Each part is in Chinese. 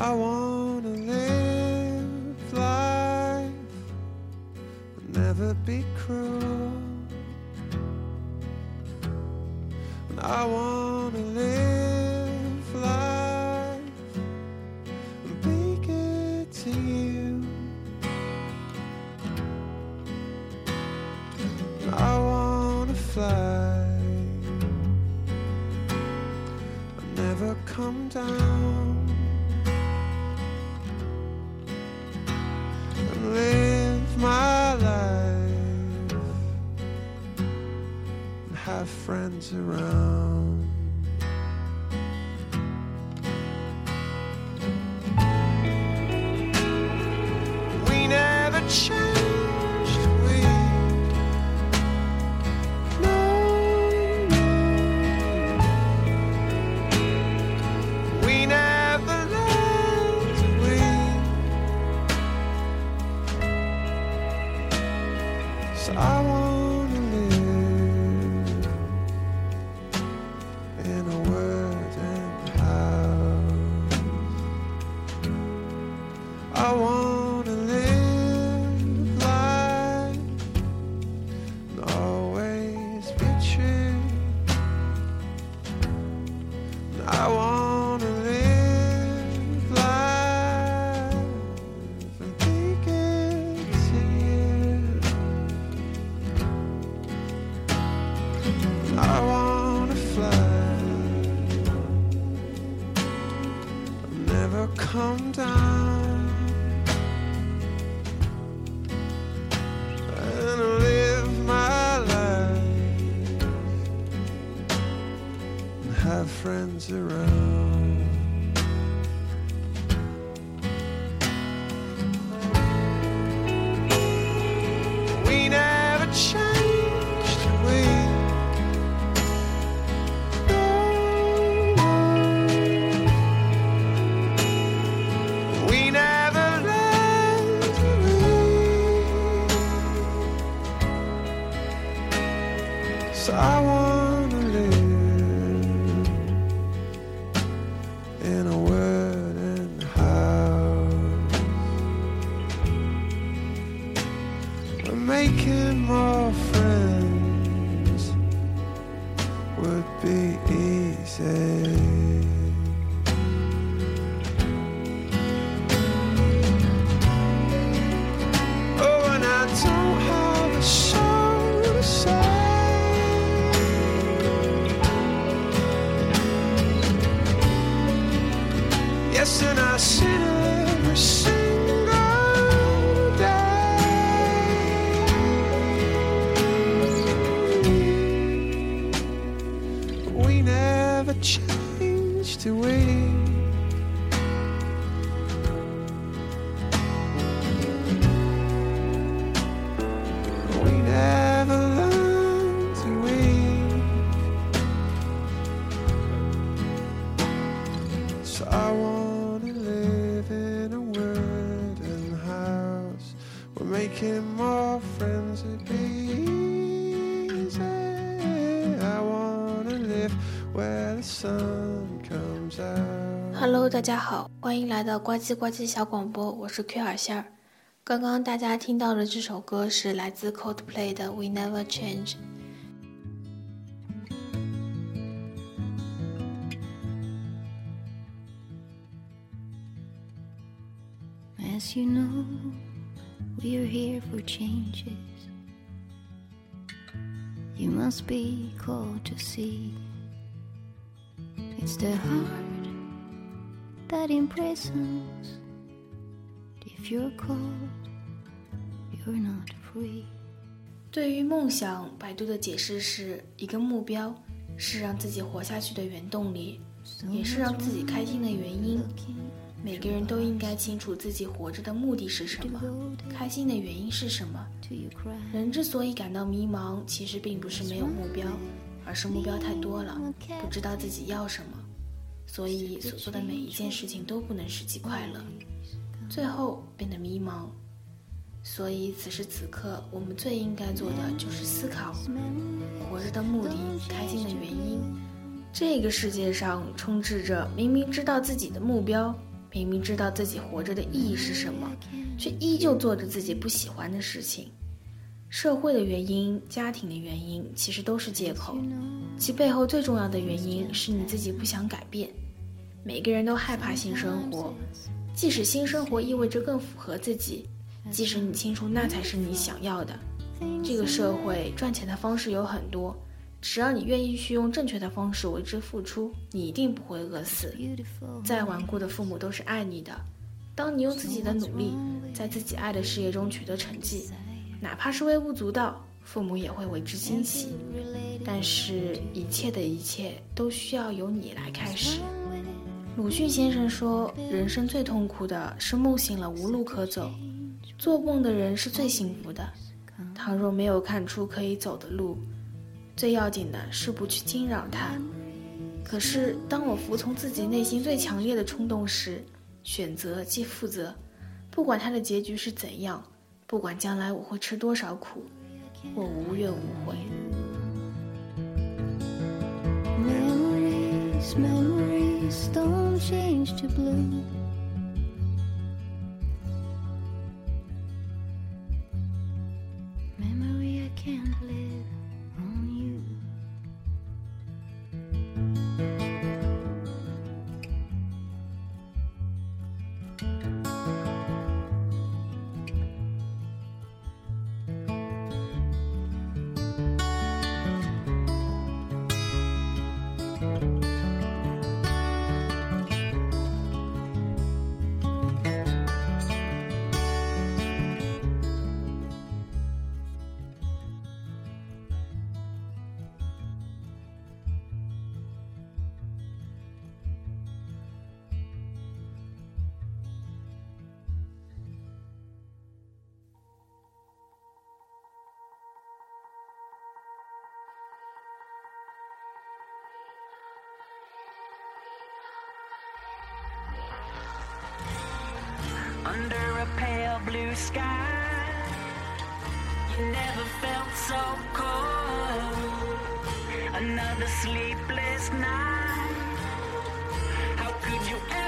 I wanna live life, and never be cruel. And I wanna live life and be good to you. And I wanna fly and never come down. Friends around. We never changed, we no, no. We never we So I wanna down and live my life and have friends around. In a we never change to waiting. 家好，欢迎来到呱唧呱唧小广播，我是 Q 耳线儿。刚刚大家听到的这首歌是来自 Coldplay 的《We Never Change》。 As you know, we're here for changes. You must be called to see. It's the heart That imprisons. If you're called, you're not free. 对于梦想，百度的解释是一个目标，是让自己活下去的原动力，也是让自己开心的原因。每个人都应该清楚自己活着的目的是什么，开心的原因是什么。人之所以感到迷茫，其实并不是没有目标，而是目标太多了，不知道自己要什么，所以所做的每一件事情都不能使其快乐，最后变得迷茫。所以此时此刻，我们最应该做的就是思考活着的目的、开心的原因。这个世界上充斥着明明知道自己的目标，明明知道自己活着的意义是什么，却依旧做着自己不喜欢的事情。社会的原因、家庭的原因，其实都是借口，其背后最重要的原因是你自己不想改变。每个人都害怕新生活，即使新生活意味着更符合自己，即使你清楚那才是你想要的。这个社会赚钱的方式有很多，只要你愿意去用正确的方式为之付出，你一定不会饿死。再顽固的父母都是爱你的，当你用自己的努力，在自己爱的事业中取得成绩。哪怕是微不足道，父母也会为之欣喜。但是，一切的一切都需要由你来开始。鲁迅先生说：“人生最痛苦的是梦醒了无路可走，做梦的人是最幸福的。倘若没有看出可以走的路，最要紧的是不去惊扰他。可是，当我服从自己内心最强烈的冲动时，选择即负责，不管它的结局是怎样。”不管将来我会吃多少苦，我无怨无悔。Memories, memories don't change to blue. Blue sky. You never felt so cold. Another sleepless night. How could you ever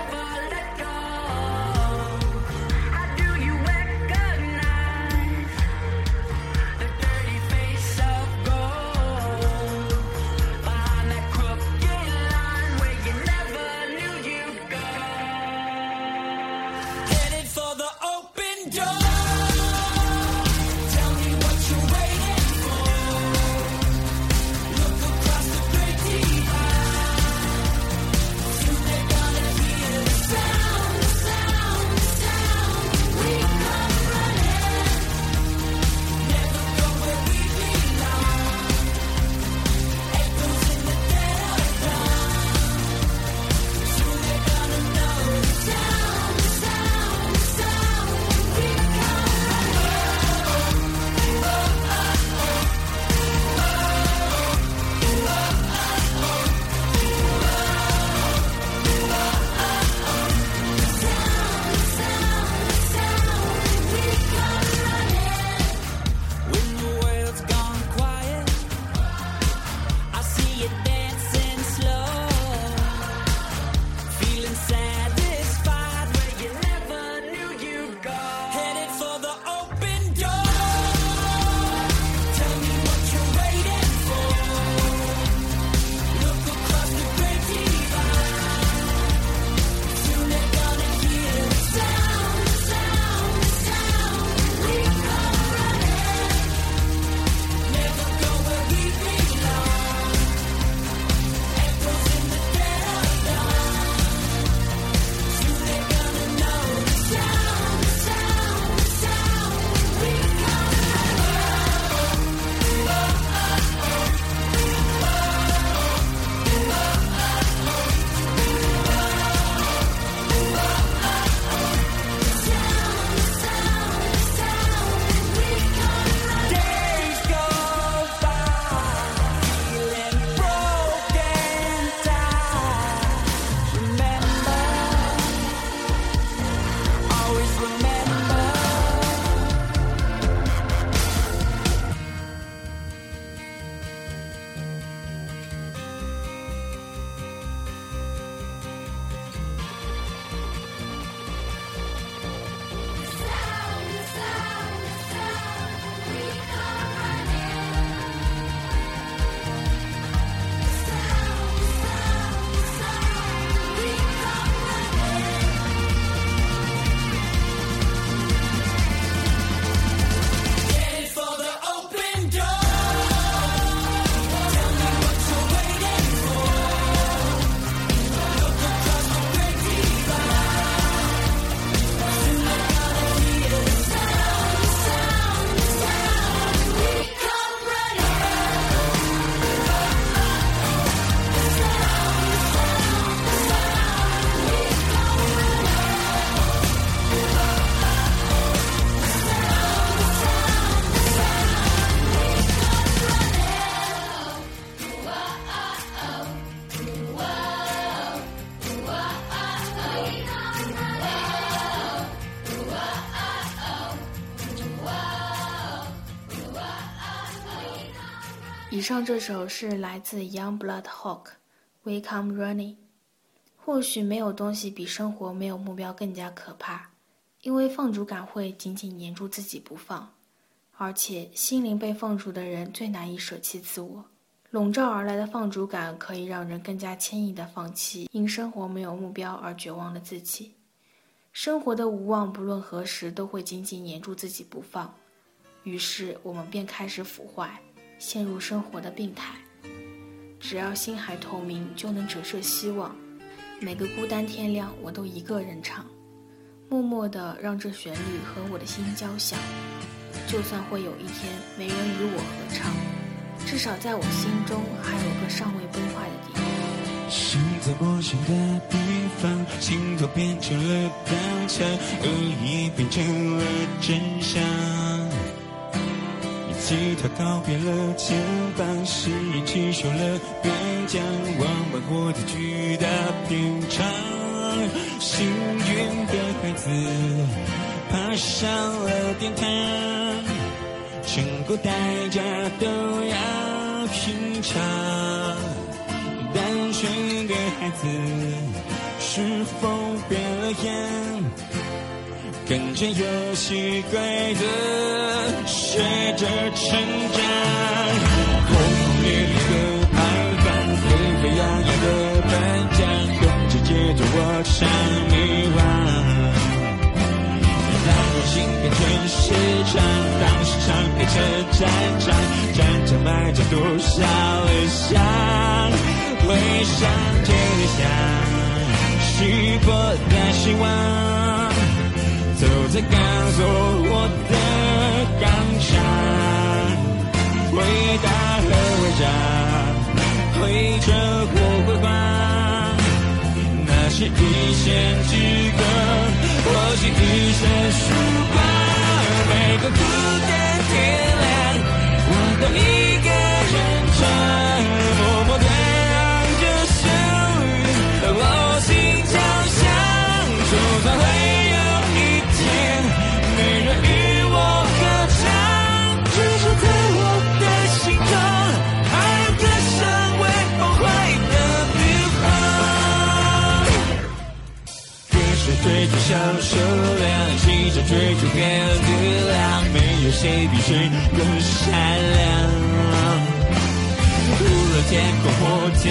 上这首是来自 Youngblood Hawk，《We Come Running》。或许没有东西比生活没有目标更加可怕，因为放逐感会紧紧黏住自己不放，而且心灵被放逐的人最难以舍弃自我。笼罩而来的放逐感可以让人更加轻易地放弃因生活没有目标而绝望的自己。生活的无望不论何时都会紧紧黏住自己不放，于是我们便开始腐坏，陷入生活的病态。只要心还透明，就能折射希望。每个孤单天亮，我都一个人唱，默默地让这旋律和我的心交响。就算会有一天没人与我合唱，至少在我心中还有个尚未崩坏的地方。心在波形的地方，心头变成了刀枪，恶意变成了真相。吉他告别了肩膀，誓言气球了边疆，往往活在巨大片场。幸运的孩子爬上了殿堂，成功代价都要品尝。单纯的孩子是否变了样？跟着游戏规则，学着成长。轰轰烈烈的排放，沸沸扬扬的颁奖，跟着节奏我唱迷惘。让我心变成市场，当市场变成战场，战场埋着多少理想？回上街的巷，稀薄的希望，都在感受我的钢厂，伟大和伪装，挥着或辉煌，那是一线之隔，或是一线曙光。每个孤单天亮，我都一个人唱，求销售量，其实追求变质量，没有谁比谁更善良。无论天空或天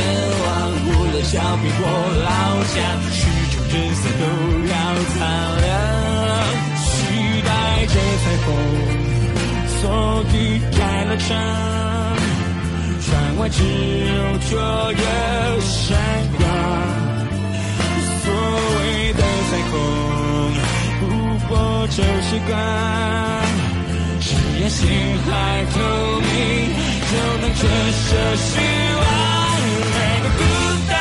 王，无论小兵或老将，虚中真色都要苍凉。期待着彩虹，所以开了场，窗外只有灼热闪光。所谓的彩虹，不过就是光。只要心还透明，就能折射希望。每个孤单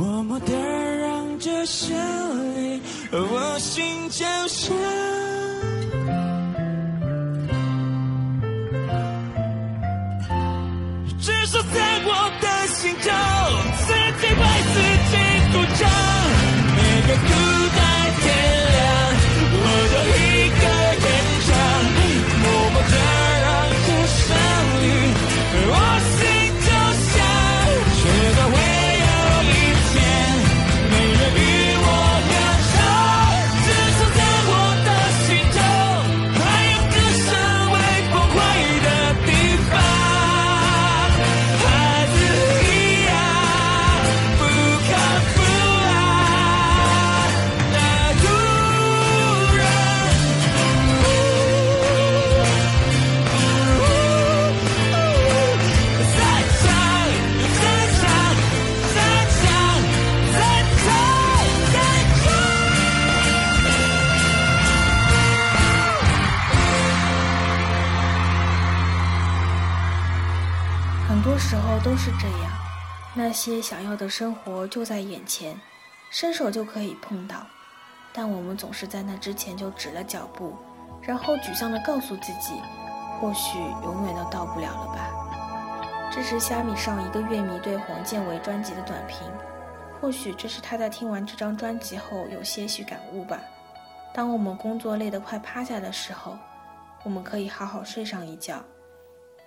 默默地让这旋律我心交响。些想要的生活就在眼前，伸手就可以碰到，但我们总是在那之前就止了脚步，然后沮丧地告诉自己，或许永远都到不了了吧。这是虾米上一个乐迷对黄建为专辑的短评，或许这是他在听完这张专辑后有些许感悟吧。当我们工作累得快趴下的时候，我们可以好好睡上一觉。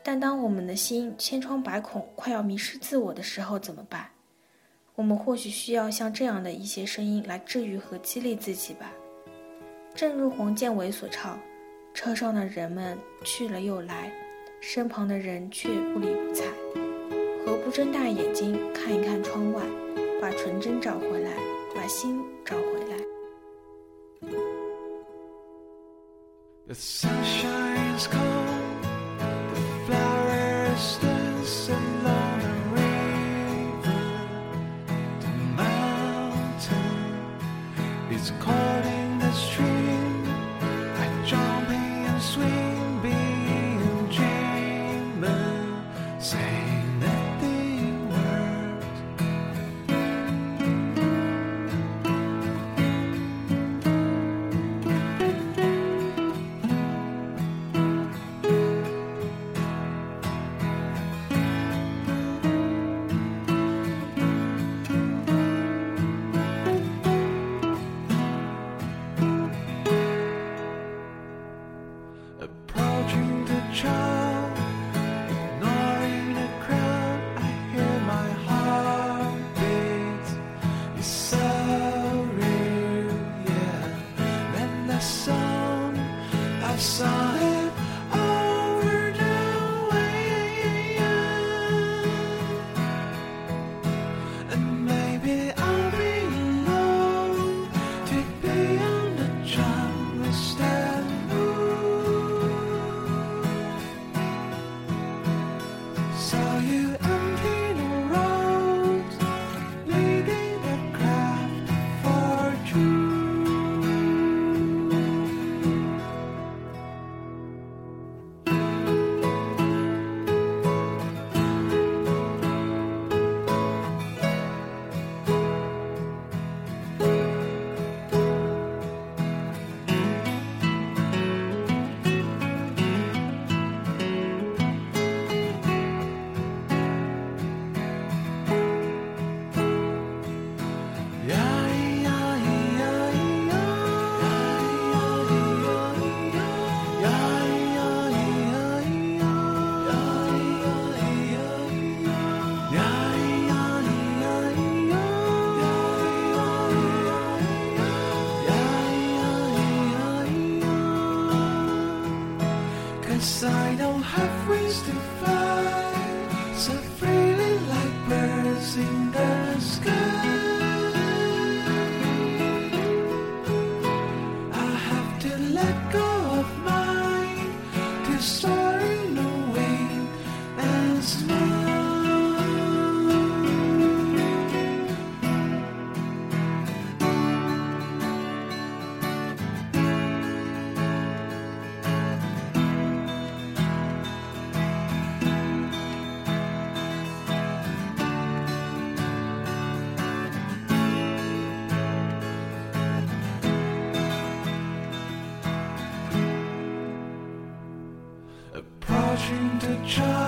但当我们的心千疮百孔、快要迷失自我的时候怎么办？我们或许需要像这样的一些声音来治愈和激励自己吧。正如黄建伟所唱：“车上的人们去了又来，身旁的人却不理不睬。何不睁大眼睛看一看窗外，把纯真找回来，把心找回来。” The sunshine is cold, 这